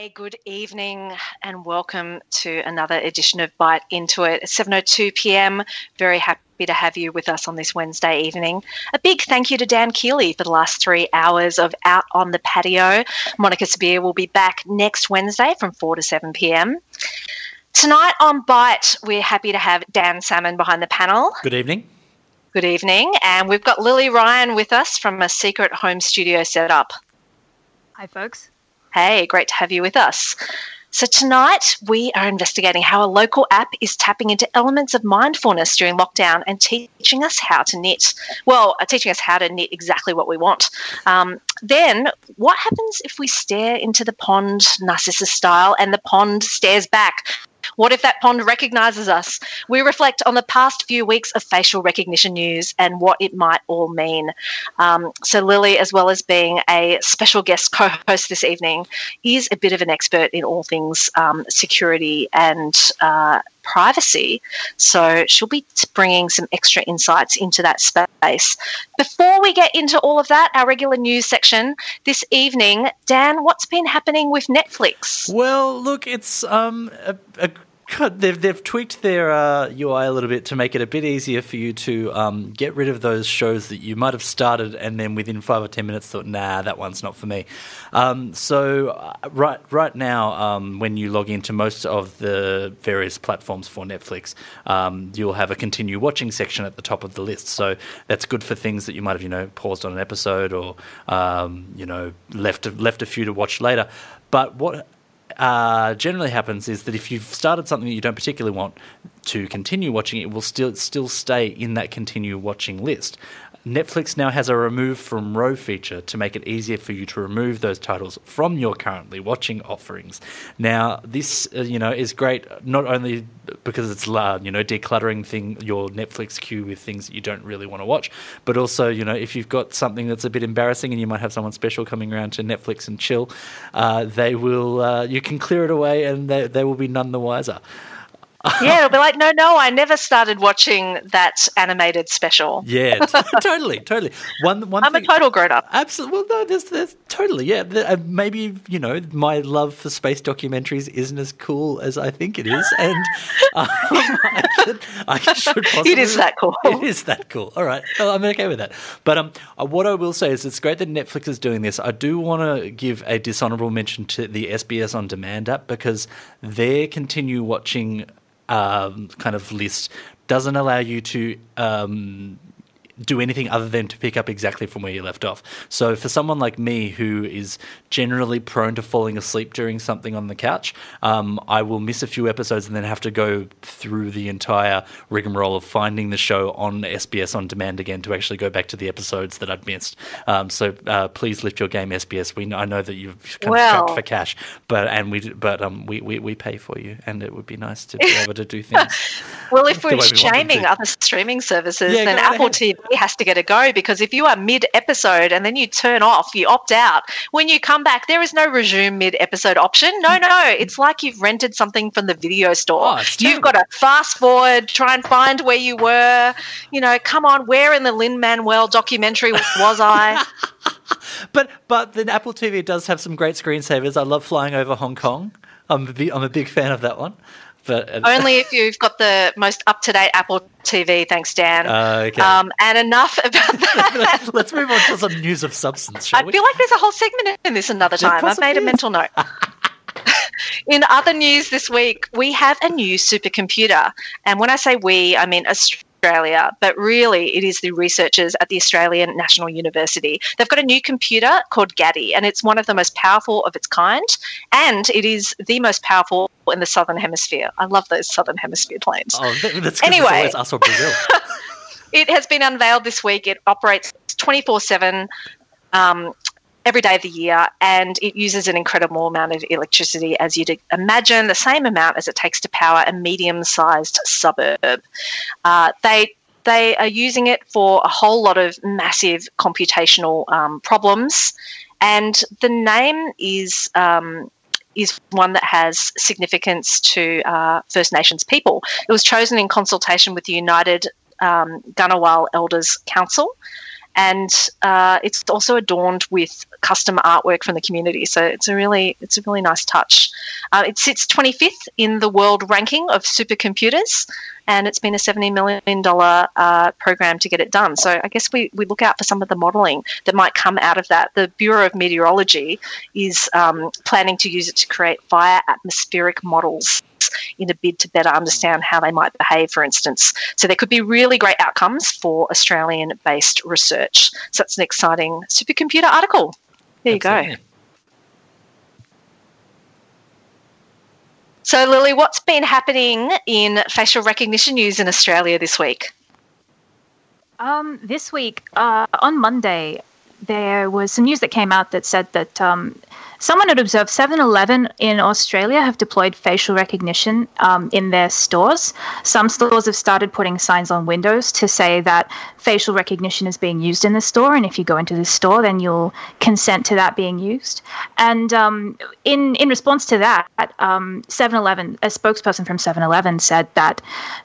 Hey, good evening and welcome to another edition of Byte Into It. It's 7.02 p.m. Very happy to have you with us on this Wednesday evening. A big thank you to Dan Keeley for the last three hours of Out on the Patio. Monica Sabir will be back next Wednesday from 4 to 7 p.m. Tonight on Byte, we're happy to have Dan Salmon behind the panel. Good evening. Good evening. And we've got Lily Ryan with us from a secret home studio setup. Hi, folks. Hey, great to have you with us. So, tonight we are investigating how a local app is tapping into elements of mindfulness during lockdown and teaching us how to knit. Well, uh, teaching us how to knit exactly what we want. Um, then, what happens if we stare into the pond Narcissus style and the pond stares back? What if that pond recognizes us? We reflect on the past few weeks of facial recognition news and what it might all mean. Um, so, Lily, as well as being a special guest co host this evening, is a bit of an expert in all things um, security and uh, privacy. So she'll be bringing some extra insights into that space. Before we get into all of that, our regular news section this evening, Dan, what's been happening with Netflix? Well, look, it's um, a, a They've they've tweaked their uh, UI a little bit to make it a bit easier for you to um, get rid of those shows that you might have started and then within five or ten minutes thought, nah, that one's not for me. Um, so uh, right right now, um, when you log into most of the various platforms for Netflix, um, you'll have a continue watching section at the top of the list. So that's good for things that you might have you know paused on an episode or um, you know left left a few to watch later. But what uh, generally happens is that if you've started something that you don't particularly want to continue watching, it will still still stay in that continue watching list. Netflix now has a remove from row feature to make it easier for you to remove those titles from your currently watching offerings. Now, this uh, you know is great not only because it's uh, you know decluttering thing your Netflix queue with things that you don't really want to watch, but also you know if you've got something that's a bit embarrassing and you might have someone special coming around to Netflix and chill, uh, they will uh, you can clear it away and they they will be none the wiser yeah, it'll be like, no, no, I never started watching that animated special. Yeah, t- totally, totally. One, one. I'm thing, a total grown up. Absolutely. Well, no, there's, there's totally. Yeah, uh, maybe you know my love for space documentaries isn't as cool as I think it is, and um, I, should, I, should possibly. It is that cool. It is that cool. All right, well, I'm okay with that. But um, uh, what I will say is, it's great that Netflix is doing this. I do want to give a dishonorable mention to the SBS on Demand app because their continue watching um, kind of list doesn't allow you to um, do anything other than to pick up exactly from where you left off. So for someone like me who is generally prone to falling asleep during something on the couch, um, I will miss a few episodes and then have to go through the entire rigmarole of finding the show on SBS on demand again to actually go back to the episodes that I'd missed. Um, so uh, please lift your game, SBS. We I know that you've kind well, of strapped for cash, but and we but um we, we, we pay for you, and it would be nice to be able to do things. well, if we're shaming other streaming services, yeah, then Apple ahead. TV has to get a go because if you are mid episode and then you turn off, you opt out. When you come back, there is no resume mid episode option. No, no, it's like you've rented something from the video store. Oh, you've got to fast forward, try and find where you were. You know, come on, where in the Lin Manuel documentary was I? but but then Apple TV does have some great screensavers. I love flying over Hong Kong. I'm a big, I'm a big fan of that one. But only if you've got the most up to date Apple TV. Thanks, Dan. Uh, okay. Um, and enough about that. Let's move on to some news of substance. I we? feel like there's a whole segment in this another time. I've made a mental note. in other news this week, we have a new supercomputer, and when I say we, I mean Australia. Australia, but really it is the researchers at the Australian National University. They've got a new computer called Gadi, and it's one of the most powerful of its kind, and it is the most powerful in the Southern Hemisphere. I love those Southern Hemisphere planes. Oh, that's anyway, it's us or Brazil. it has been unveiled this week. It operates 24 7. Um, Every day of the year, and it uses an incredible amount of electricity, as you'd imagine, the same amount as it takes to power a medium-sized suburb. Uh, they they are using it for a whole lot of massive computational um, problems. And the name is um, is one that has significance to uh, First Nations people. It was chosen in consultation with the United um, Ngunnawal Elders Council, and uh, it's also adorned with custom artwork from the community. So it's a really it's a really nice touch. Uh, it sits 25th in the world ranking of supercomputers, and it's been a $70 million uh, program to get it done. So I guess we, we look out for some of the modelling that might come out of that. The Bureau of Meteorology is um, planning to use it to create fire atmospheric models in a bid to better understand how they might behave, for instance. So there could be really great outcomes for Australian based research. So that's an exciting supercomputer article. There you go. So, Lily, what's been happening in facial recognition news in Australia this week? Um, this week, uh, on Monday, there was some news that came out that said that um, someone had observed 7-Eleven in Australia have deployed facial recognition um, in their stores. Some stores have started putting signs on windows to say that facial recognition is being used in the store, and if you go into the store, then you'll consent to that being used. And um, in in response to that, 7-Eleven, um, a spokesperson from 7-Eleven said that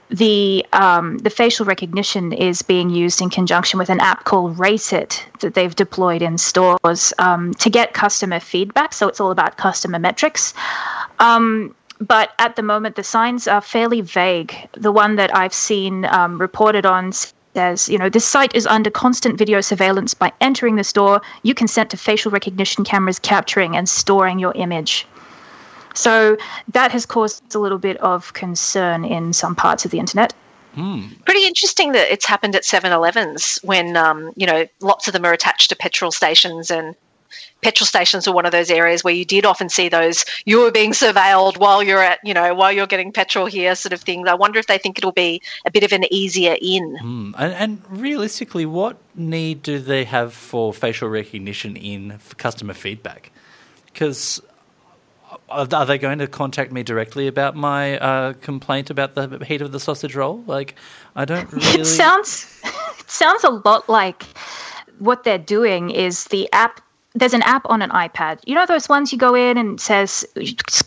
the um, the facial recognition is being used in conjunction with an app called Raceit that they've deployed in stores um, to get customer feedback. So it's all about customer metrics. Um, but at the moment, the signs are fairly vague. The one that I've seen um, reported on says, you know, this site is under constant video surveillance. By entering the store, you consent to facial recognition cameras capturing and storing your image. So that has caused a little bit of concern in some parts of the internet. Mm. Pretty interesting that it's happened at 7-Elevens when um, you know lots of them are attached to petrol stations and petrol stations are one of those areas where you did often see those you were being surveilled while you're at you know while you're getting petrol here sort of things. I wonder if they think it'll be a bit of an easier in. Mm. And, and, realistically, what need do they have for facial recognition in for customer feedback? Because are they going to contact me directly about my uh, complaint about the heat of the sausage roll? Like, I don't really. It sounds, it sounds a lot like what they're doing is the app. There's an app on an iPad. You know those ones you go in and says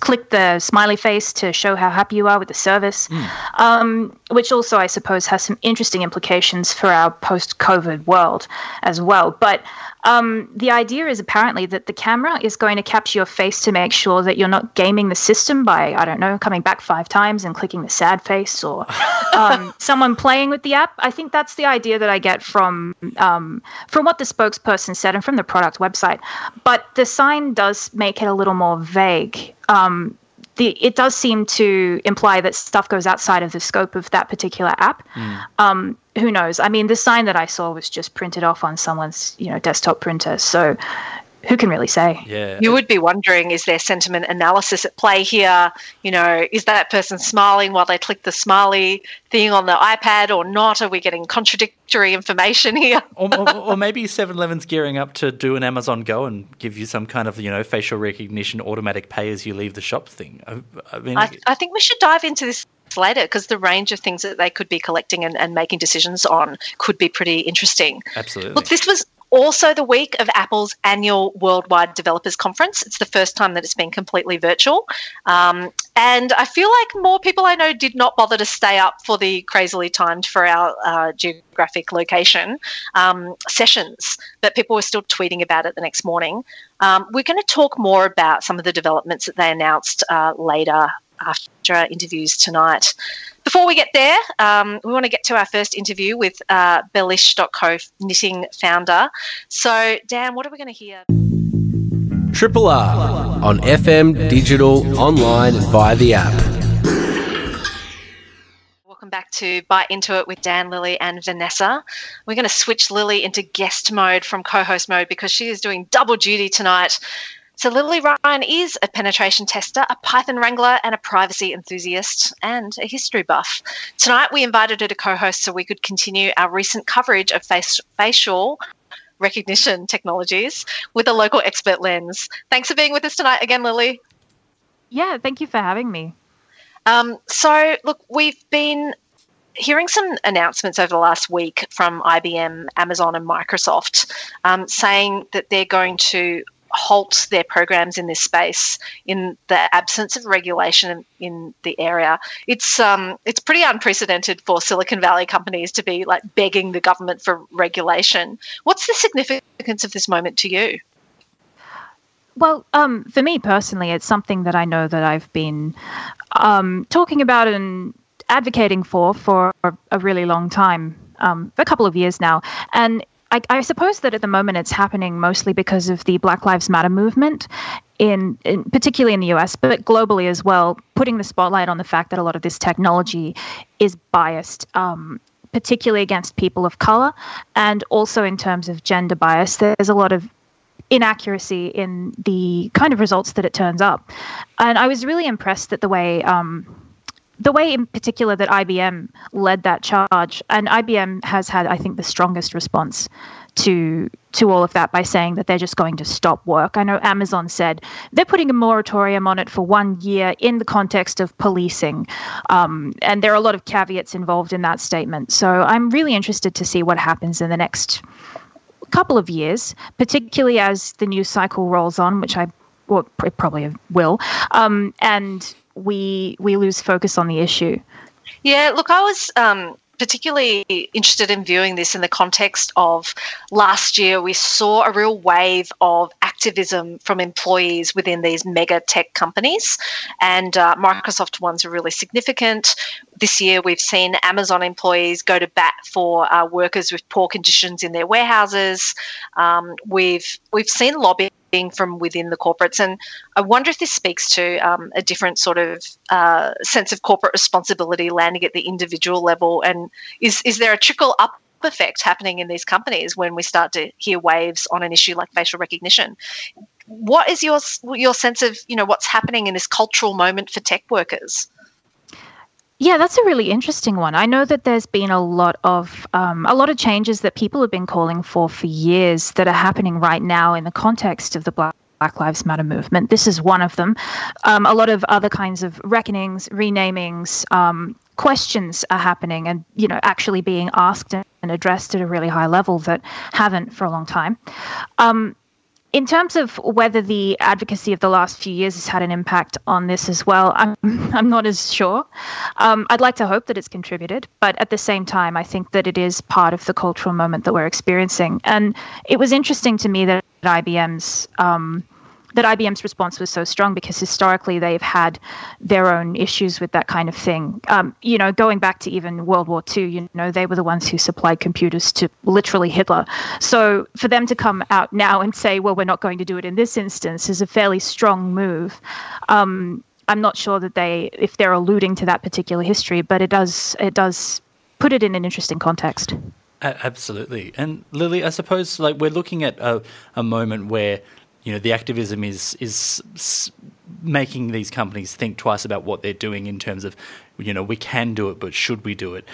click the smiley face to show how happy you are with the service, mm. um, which also I suppose has some interesting implications for our post-COVID world as well. But um, the idea is apparently that the camera is going to capture your face to make sure that you're not gaming the system by, I don't know, coming back five times and clicking the sad face or um, someone playing with the app. I think that's the idea that I get from um, from what the spokesperson said and from the product website. But the sign does make it a little more vague. Um, the, it does seem to imply that stuff goes outside of the scope of that particular app. Mm. Um, who knows? I mean, the sign that I saw was just printed off on someone's, you know, desktop printer. So who can really say? Yeah. You would be wondering is there sentiment analysis at play here? You know, is that person smiling while they click the smiley thing on the iPad or not? Are we getting contradictory information here? or, or, or, maybe 7 Eleven's gearing up to do an Amazon Go and give you some kind of, you know, facial recognition automatic pay as you leave the shop thing. I, I mean, I, I think we should dive into this later because the range of things that they could be collecting and, and making decisions on could be pretty interesting. Absolutely. Look, this was also the week of Apple's annual Worldwide Developers Conference. It's the first time that it's been completely virtual. Um, and I feel like more people I know did not bother to stay up for the crazily timed for our uh, geographic location um, sessions, but people were still tweeting about it the next morning. Um, we're going to talk more about some of the developments that they announced uh, later after our interviews tonight. Before we get there, um, we want to get to our first interview with uh, Bellish.co knitting founder. So, Dan, what are we going to hear? Triple R on FM, digital, online, and via the app. Welcome back to Byte Into It with Dan, Lily, and Vanessa. We're going to switch Lily into guest mode from co host mode because she is doing double duty tonight so Lily Ryan is a penetration tester, a Python wrangler, and a privacy enthusiast, and a history buff. Tonight we invited her to co-host so we could continue our recent coverage of face- facial recognition technologies with a local expert lens. Thanks for being with us tonight again, Lily. Yeah, thank you for having me. Um, so, look, we've been hearing some announcements over the last week from IBM, Amazon, and Microsoft um, saying that they're going to halt their programs in this space in the absence of regulation in the area. It's um, it's pretty unprecedented for Silicon Valley companies to be like begging the government for regulation. What's the significance of this moment to you? Well, um, for me personally, it's something that I know that I've been um, talking about and advocating for for a really long time, um, a couple of years now. And I, I, suppose that at the moment it's happening mostly because of the Black Lives Matter movement, in, in, particularly in the US, but globally as well, putting the spotlight on the fact that a lot of this technology is biased. Um, particularly against people of color, and also in terms of gender bias, there's a lot of inaccuracy in the kind of results that it turns up. And I was really impressed at the way um, the way in particular that IBM led that charge, and IBM has had, I think, the strongest response to to all of that by saying that they're just going to stop work. I know Amazon said they're putting a moratorium on it for one year in the context of policing, um, and there are a lot of caveats involved in that statement. So I'm really interested to see what happens in the next couple of years, particularly as the news cycle rolls on, which I well, it probably will, um, and we we lose focus on the issue. Yeah, look, I was um, particularly interested in viewing this in the context of last year. We saw a real wave of activism from employees within these mega tech companies and uh, microsoft ones are really significant. This year we've seen amazon employees go to bat for uh, workers with poor conditions in their warehouses. Um, we've we've seen lobbying from within the corporates. And I wonder if this speaks to um, a different sort of uh, sense of corporate responsibility landing at the individual level. And is, is there a trickle up effect happening in these companies when we start to hear waves on an issue like facial recognition? What is your your sense of you know what's happening in this cultural moment for tech workers? Yeah, that's a really interesting one. I know that there's been a lot of um, a lot of changes that people have been calling for for years that are happening right now in the context of the Black. Black Lives Matter movement. This is one of them. Um, a lot of other kinds of reckonings, renamings, um, questions are happening, and you know, actually being asked and addressed at a really high level that haven't for a long time. Um, in terms of whether the advocacy of the last few years has had an impact on this as well, I'm, I'm not as sure. Um, I'd like to hope that it's contributed, but at the same time, I think that it is part of the cultural moment that we're experiencing. And it was interesting to me that IBM's um, that IBM's response was so strong because historically they've had their own issues with that kind of thing. Um, you know, going back to even World War II, you know, they were the ones who supplied computers to literally Hitler. So for them to come out now and say, well, we're not going to do it in this instance is a fairly strong move. Um, I'm not sure that they, if they're alluding to that particular history, but it does, it does put it in an interesting context. Absolutely. And Lily, I suppose like we're looking at a, a moment where you know the activism is is making these companies think twice about what they're doing in terms of you know we can do it but should we do it?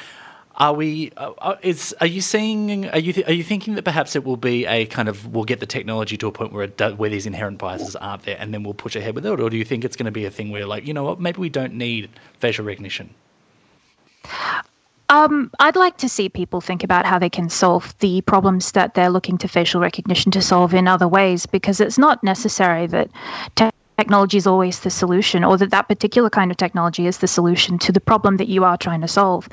Are we uh, uh is are you seeing are you th- are you thinking that perhaps it will be a kind of we'll get the technology to a point where does, where these inherent biases aren't there and then we'll push ahead with it? Or do you think it's going to be a thing where like you know what maybe we don't need facial recognition um, I'd like to see people think about how they can solve the problems that they're looking to facial recognition to solve in other ways, because it's not necessary that te- technology is always the solution, or that that particular kind of technology is the solution to the problem that you are trying to solve.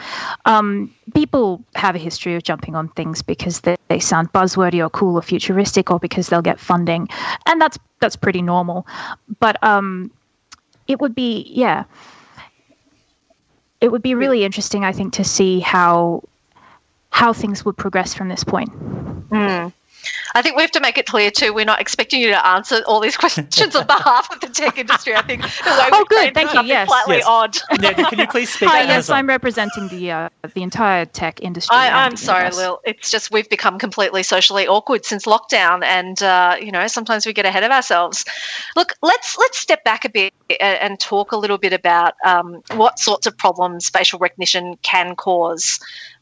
Um, people have a history of jumping on things because they, they sound buzzwordy or cool or futuristic, or because they'll get funding, and that's that's pretty normal. But um, it would be yeah it would be really interesting, I think, to see how how things would progress from this point. Mm. I think we have to make it clear too. We're not expecting you to answer all these questions on behalf of the tech industry. I think the way oh, good, thank you. Yes, slightly yes. odd. Yeah, can you please speak? Hi, yes, I'm representing the uh, the entire tech industry. I, am sorry, Lil. It's just we've become completely socially awkward since lockdown, and uh, you know sometimes we get ahead of ourselves. Look, let's let's step back a bit and talk a little bit about um, what sorts of problems facial recognition can cause.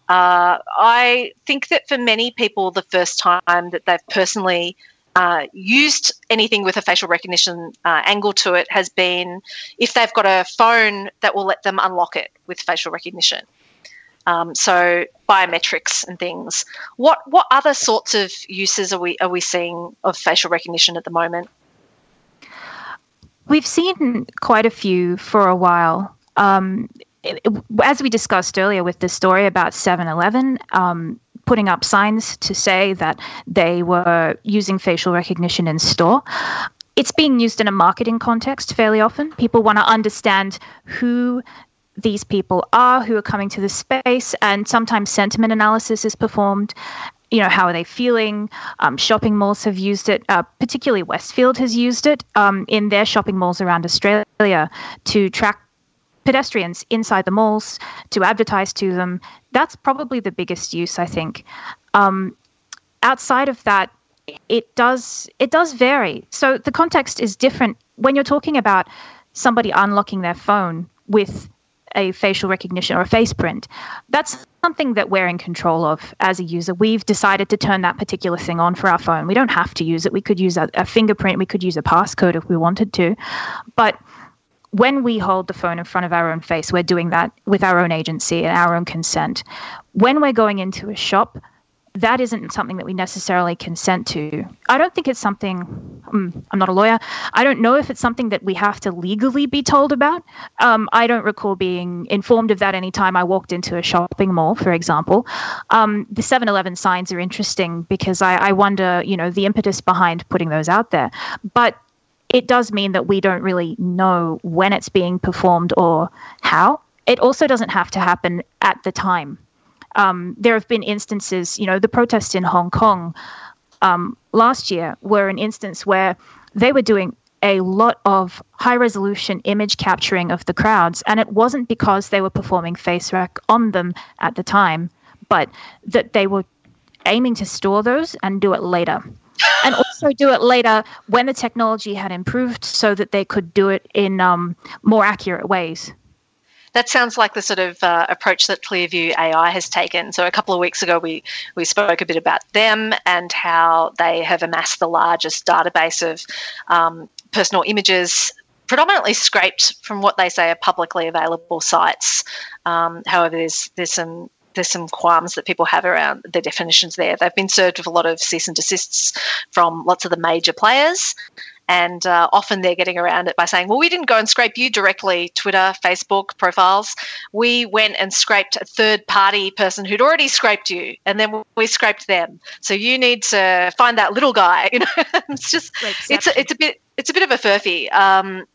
Uh, I think that for many people, the first time that they've personally uh, used anything with a facial recognition uh, angle to it has been if they've got a phone that will let them unlock it with facial recognition. Um, so biometrics and things. What what other sorts of uses are we are we seeing of facial recognition at the moment? We've seen quite a few for a while. Um, it, as we discussed earlier with the story about 7 Eleven, um, putting up signs to say that they were using facial recognition in store. It's being used in a marketing context fairly often. People want to understand who these people are who are coming to the space, and sometimes sentiment analysis is performed. You know, how are they feeling? Um, shopping malls have used it, uh, particularly Westfield has used it um, in their shopping malls around Australia to track pedestrians inside the malls, to advertise to them. That's probably the biggest use, I think. Um, outside of that, it does it does vary. So the context is different when you're talking about somebody unlocking their phone with a facial recognition or a face print. That's something that we're in control of as a user. We've decided to turn that particular thing on for our phone. We don't have to use it. We could use a, a fingerprint, we could use a passcode if we wanted to. But when we hold the phone in front of our own face, we're doing that with our own agency and our own consent. When we're going into a shop, that isn't something that we necessarily consent to. I don't think it's something, um, I'm not a lawyer, I don't know if it's something that we have to legally be told about. Um, I don't recall being informed of that any time I walked into a shopping mall, for example. Um, the 7 Eleven signs are interesting because I, I wonder, you know, the impetus behind putting those out there. But it does mean that we don't really know when it's being performed or how. It also doesn't have to happen at the time um, there have been instances, you know, the protests in Hong Kong um, last year were an instance where they were doing a lot of high resolution image capturing of the crowds. And it wasn't because they were performing face rec on them at the time, but that they were aiming to store those and do it later. And also do it later when the technology had improved so that they could do it in um, more accurate ways that sounds like the sort of uh, approach that Clearview AI has taken. So a couple of weeks ago, we we spoke a bit about them and how they have amassed the largest database of um, personal images. Predominantly scraped from what they say are publicly available sites. Um, however, there's there's some there's some qualms that people have around the definitions there. They've been served with a lot of cease and desists from lots of the major players, and uh, often they're getting around it by saying, well, we didn't go and scrape you directly, Twitter, Facebook profiles. We went and scraped a third party person who'd already scraped you, and then we scraped them. So you need to find that little guy. You know, it's just, it's a, it's a bit, it's a bit of a furphy. Um,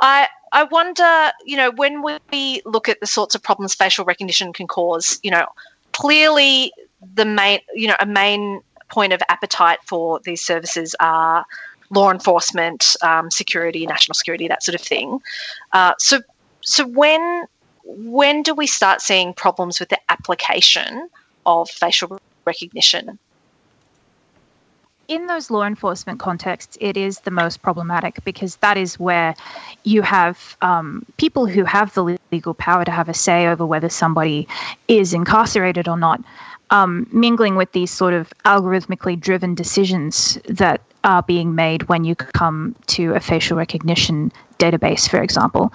I, I wonder, you know, when we look at the sorts of problems facial recognition can cause, you know, clearly the main, you know, a main point of appetite for these services are law enforcement, um, security, national security, that sort of thing. Uh, so, so when when do we start seeing problems with the application of facial recognition? In those law enforcement contexts, it is the most problematic because that is where you have um, people who have the legal power to have a say over whether somebody is incarcerated or not, um, mingling with these sort of algorithmically driven decisions that are being made when you come to a facial recognition database, for example.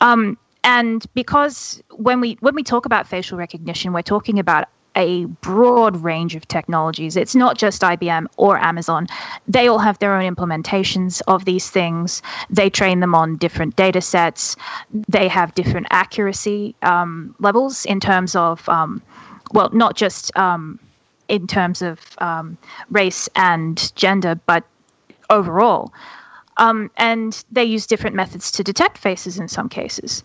Um, and because when we when we talk about facial recognition, we're talking about a broad range of technologies. It's not just IBM or Amazon. They all have their own implementations of these things. They train them on different data sets. They have different accuracy um, levels in terms of, um, well, not just um, in terms of um, race and gender, but overall. Um, and they use different methods to detect faces in some cases.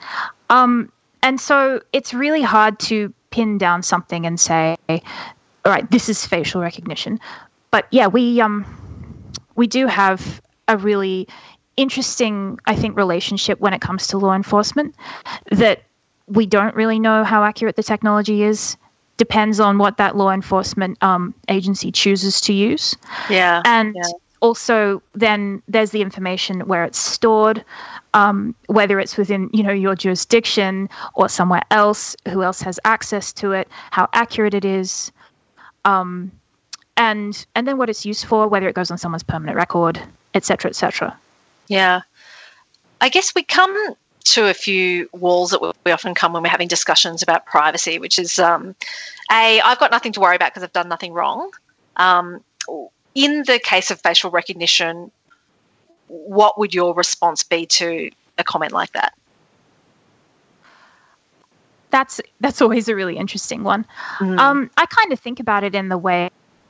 Um, and so it's really hard to pin down something and say, all right, this is facial recognition. But yeah, we um, we do have a really interesting, I think, relationship when it comes to law enforcement that we don't really know how accurate the technology is depends on what that law enforcement um, agency chooses to use. Yeah. And yeah. also, then there's the information where it's stored, um, whether it's within you know your jurisdiction or somewhere else. Who else has access to it? How accurate it is, um, and and then what it's used for, whether it goes on someone's permanent record, etc., etc. Yeah, I guess we come to a few walls that we often come when we're having discussions about privacy, which is um, a I've got nothing to worry about because I've done nothing wrong. Um, in the case of facial recognition, what would your response be to a comment like that? That's that's always a really interesting one. Mm. Um, I kind of think about it in the way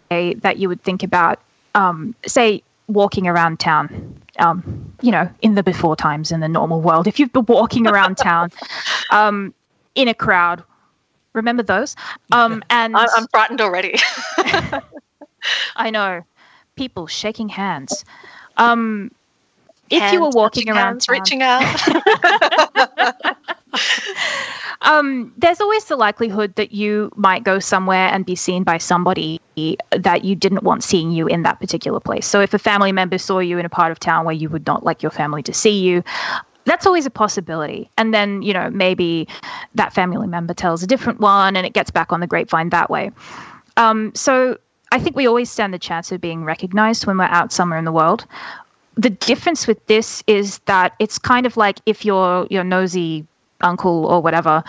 that you would think about, um, say, walking around town. Um, you know, in the before times in the normal world, if you've been walking around town um, in a crowd, remember those? Um, and I'm frightened already. I know people shaking hands. Um, if you were walking around, hands, town, reaching out. um, there's always the likelihood that you might go somewhere and be seen by somebody that you didn't want seeing you in that particular place. So if a family member saw you in a part of town where you would not like your family to see you, that's always a possibility. And then, you know, maybe that family member tells a different one and it gets back on the grapevine that way. Um, so I think we always stand the chance of being recognized when we're out somewhere in the world. The difference with this is that it's kind of like if your your nosy uncle or whatever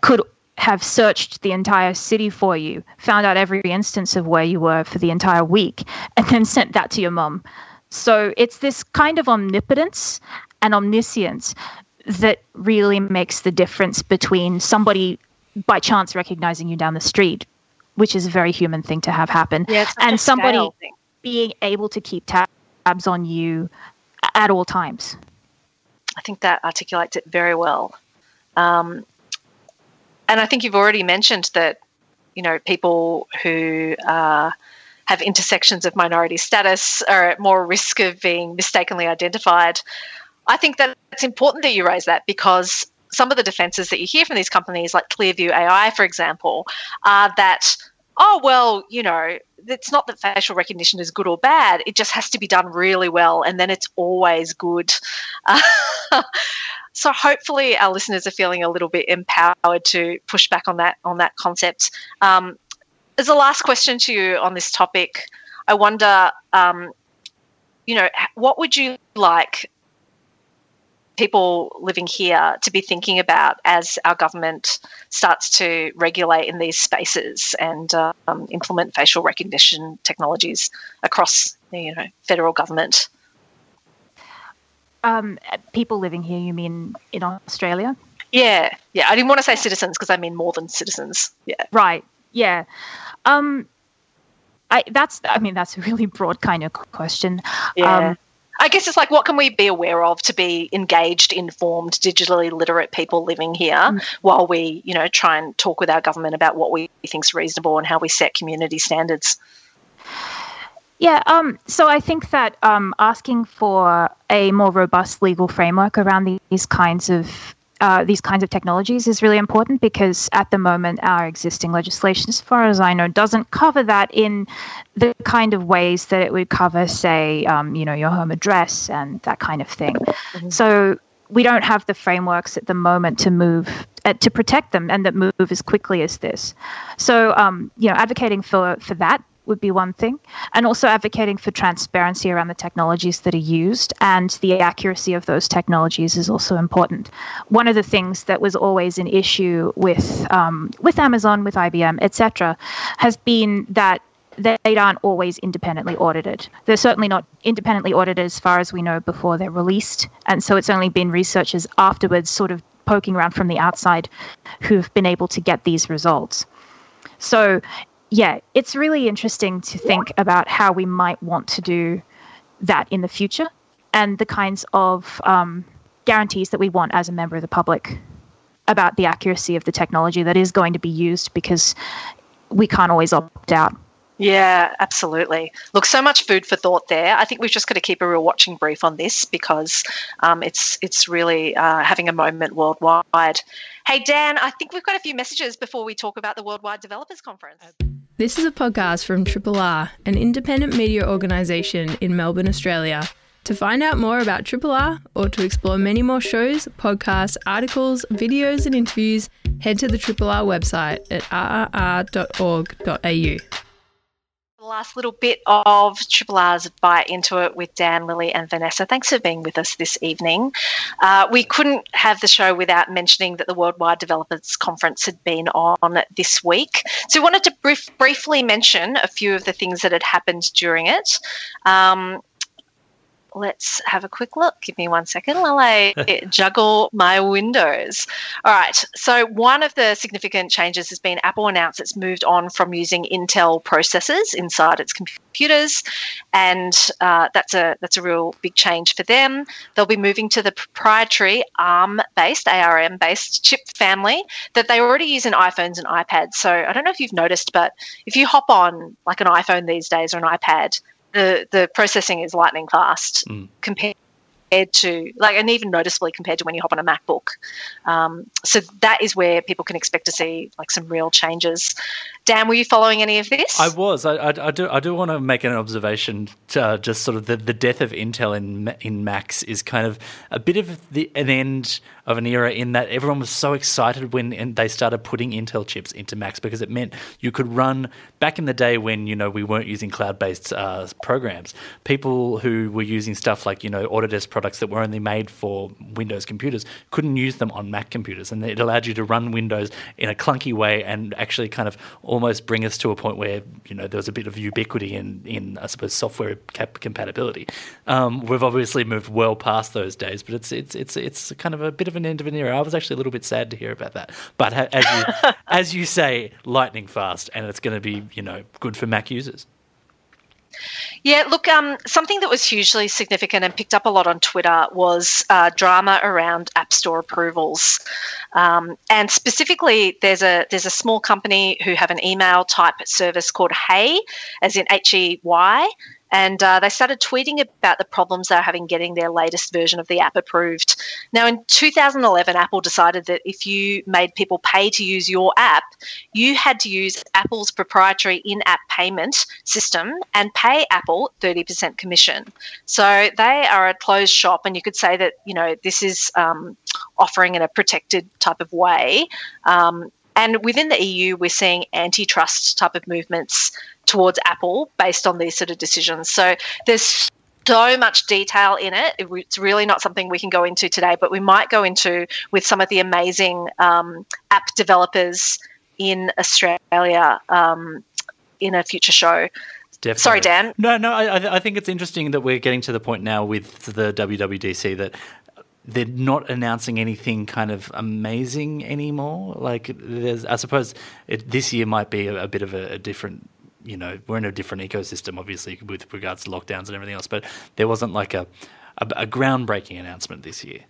could have searched the entire city for you, found out every instance of where you were for the entire week, and then sent that to your mum. So it's this kind of omnipotence and omniscience that really makes the difference between somebody by chance recognizing you down the street which is a very human thing to have happen. Yeah, and somebody being able to keep tabs on you at all times. I think that articulates it very well. Um, and I think you've already mentioned that, you know, people who uh, have intersections of minority status are at more risk of being mistakenly identified. I think that it's important that you raise that because some of the defenses that you hear from these companies, like Clearview AI, for example, are that, oh, well, you know, it's not that facial recognition is good or bad. It just has to be done really well, and then it's always good. So hopefully, our listeners are feeling a little bit empowered to push back on that on that concept. Um, as a last question to you on this topic, I wonder, um, you know, what would you like people living here to be thinking about as our government starts to regulate in these spaces and um, implement facial recognition technologies across the you know federal government. Um, people living here, you mean in Australia? Yeah, yeah. I didn't want to say citizens because I mean more than citizens. Yeah. Right. Yeah. Um, I that's I mean that's a really broad kind of question. Yeah. Um, I guess it's like what can we be aware of to be engaged, informed, digitally literate people living here mm. while we, you know, try and talk with our government about what we think is reasonable and how we set community standards. Yeah, um, so I think that um, asking for a more robust legal framework around these kinds of uh, these kinds of technologies is really important because at the moment our existing legislation, as far as I know, doesn't cover that in the kind of ways that it would cover, say, um, you know, your home address and that kind of thing. Mm-hmm. So we don't have the frameworks at the moment to move uh, to protect them and that move as quickly as this. So um, you know, advocating for for that would be one thing. And also advocating for transparency around the technologies that are used and the accuracy of those technologies is also important. One of the things that was always an issue with um, with Amazon, with IBM, etc., has been that they aren't always independently audited. They're certainly not independently audited as far as we know before they're released. And so it's only been researchers afterwards, sort of poking around from the outside, who've been able to get these results. So yeah, it's really interesting to think about how we might want to do that in the future and the kinds of um, guarantees that we want as a member of the public about the accuracy of the technology that is going to be used because we can't always opt out. Yeah, absolutely. Look, so much food for thought there. I think we've just got to keep a real watching brief on this because um, it's it's really uh, having a moment worldwide. Hey, Dan, I think we've got a few messages before we talk about the Worldwide Developers Conference. This is a podcast from Triple R, an independent media organisation in Melbourne, Australia. To find out more about Triple R or to explore many more shows, podcasts, articles, videos, and interviews, head to the Triple R website at rrr.org.au. The last little bit of Triple R's Byte Into It with Dan, Lily, and Vanessa. Thanks for being with us this evening. Uh, we couldn't have the show without mentioning that the Worldwide Developers Conference had been on this week. So we wanted to brief, briefly mention a few of the things that had happened during it. Um, let's have a quick look. Give me one second while I juggle my windows. All right. So, one of the significant changes has been Apple announced it's moved on from using Intel processors inside its computers, and uh, that's a that's a real big change for them. They'll be moving to the proprietary ARM-based ARM-based chip family that they already use in iPhones and iPads. So, I don't know if you've noticed, but if you hop on like an iPhone these days or an iPad, the the processing is lightning fast mm. compared to like and even noticeably compared to when you hop on a macbook. Um, so that is where people can expect to see like some real changes. Dan were you following any of this? I was. I, I, I do i do want to make an observation to, uh, just sort of the, the death of intel in in macs is kind of a bit of the an end of an era in that everyone was so excited when they started putting Intel chips into Macs because it meant you could run back in the day when you know we weren't using cloud-based uh, programs. People who were using stuff like you know Autodesk products that were only made for Windows computers couldn't use them on Mac computers, and it allowed you to run Windows in a clunky way and actually kind of almost bring us to a point where you know there was a bit of ubiquity in in I suppose software cap- compatibility. Um, we've obviously moved well past those days, but it's it's it's it's kind of a bit of of an end of an era. I was actually a little bit sad to hear about that. But as you, as you say, lightning fast, and it's going to be you know good for Mac users. Yeah, look, um, something that was hugely significant and picked up a lot on Twitter was uh, drama around App Store approvals, um, and specifically, there's a there's a small company who have an email type service called Hey, as in H E Y, and uh, they started tweeting about the problems they're having getting their latest version of the app approved. Now, in 2011, Apple decided that if you made people pay to use your app, you had to use Apple's proprietary in app payment system and pay Apple 30% commission. So they are a closed shop, and you could say that, you know, this is um, offering in a protected type of way. Um, and within the EU, we're seeing antitrust type of movements towards Apple based on these sort of decisions. So there's so much detail in it. It's really not something we can go into today, but we might go into with some of the amazing um, app developers in Australia um, in a future show. Definitely. Sorry, Dan. No, no, I, I think it's interesting that we're getting to the point now with the WWDC that they're not announcing anything kind of amazing anymore. Like, there's, I suppose it, this year might be a, a bit of a, a, different. You know, we're in a different ecosystem, obviously, with regards to lockdowns and everything else. But there wasn't like a, a, a groundbreaking announcement this year.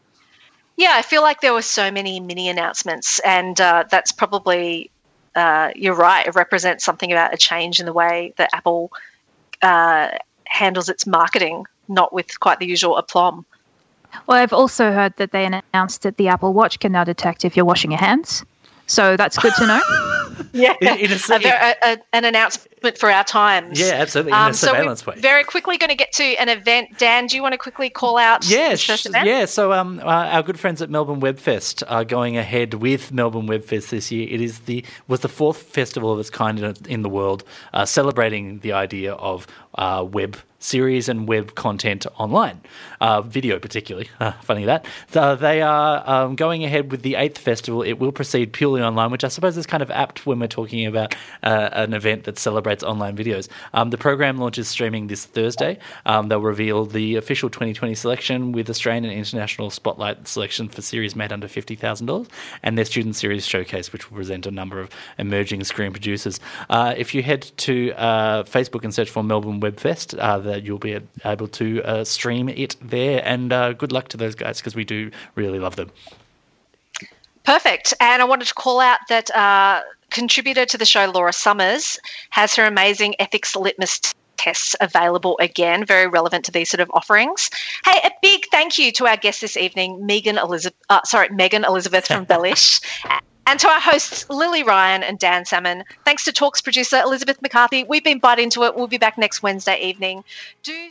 Yeah, I feel like there were so many mini announcements, and uh, that's probably uh, you're right. It represents something about a change in the way that Apple uh, handles its marketing, not with quite the usual aplomb. Well, I've also heard that they announced that the Apple Watch can now detect if you're washing your hands. So that's good to know. yeah, in, in a, a, a, an announcement for our times. Yeah, absolutely. In um, a surveillance so way. Very quickly going to get to an event. Dan, do you want to quickly call out? Yeah, yeah. So um, uh, our good friends at Melbourne Web Fest are going ahead with Melbourne Web Fest this year. It is the was the fourth festival of its kind in, in the world, uh, celebrating the idea of uh, web series and web content online, uh, video particularly. Uh, funny that. So they are um, going ahead with the eighth festival. It will proceed purely online, which I suppose is kind of apt when we're talking about uh, an event that celebrates online videos. Um, the program launches streaming this Thursday. Um, they'll reveal the official 2020 selection with Australian and international spotlight selection for series made under $50,000 and their student series showcase, which will present a number of emerging screen producers. Uh, if you head to uh, Facebook and search for Melbourne Web Fest, uh, that you'll be able to uh, stream it there. And uh, good luck to those guys because we do really love them. Perfect. And I wanted to call out that uh, contributor to the show, Laura Summers, has her amazing ethics litmus tests available again, very relevant to these sort of offerings. Hey, a big thank you to our guest this evening, Megan Elizabeth. Uh, sorry, Megan Elizabeth from Bellish. And to our hosts, Lily Ryan and Dan Salmon. Thanks to Talks producer Elizabeth McCarthy. We've been Byte Into It. We'll be back next Wednesday evening. Do.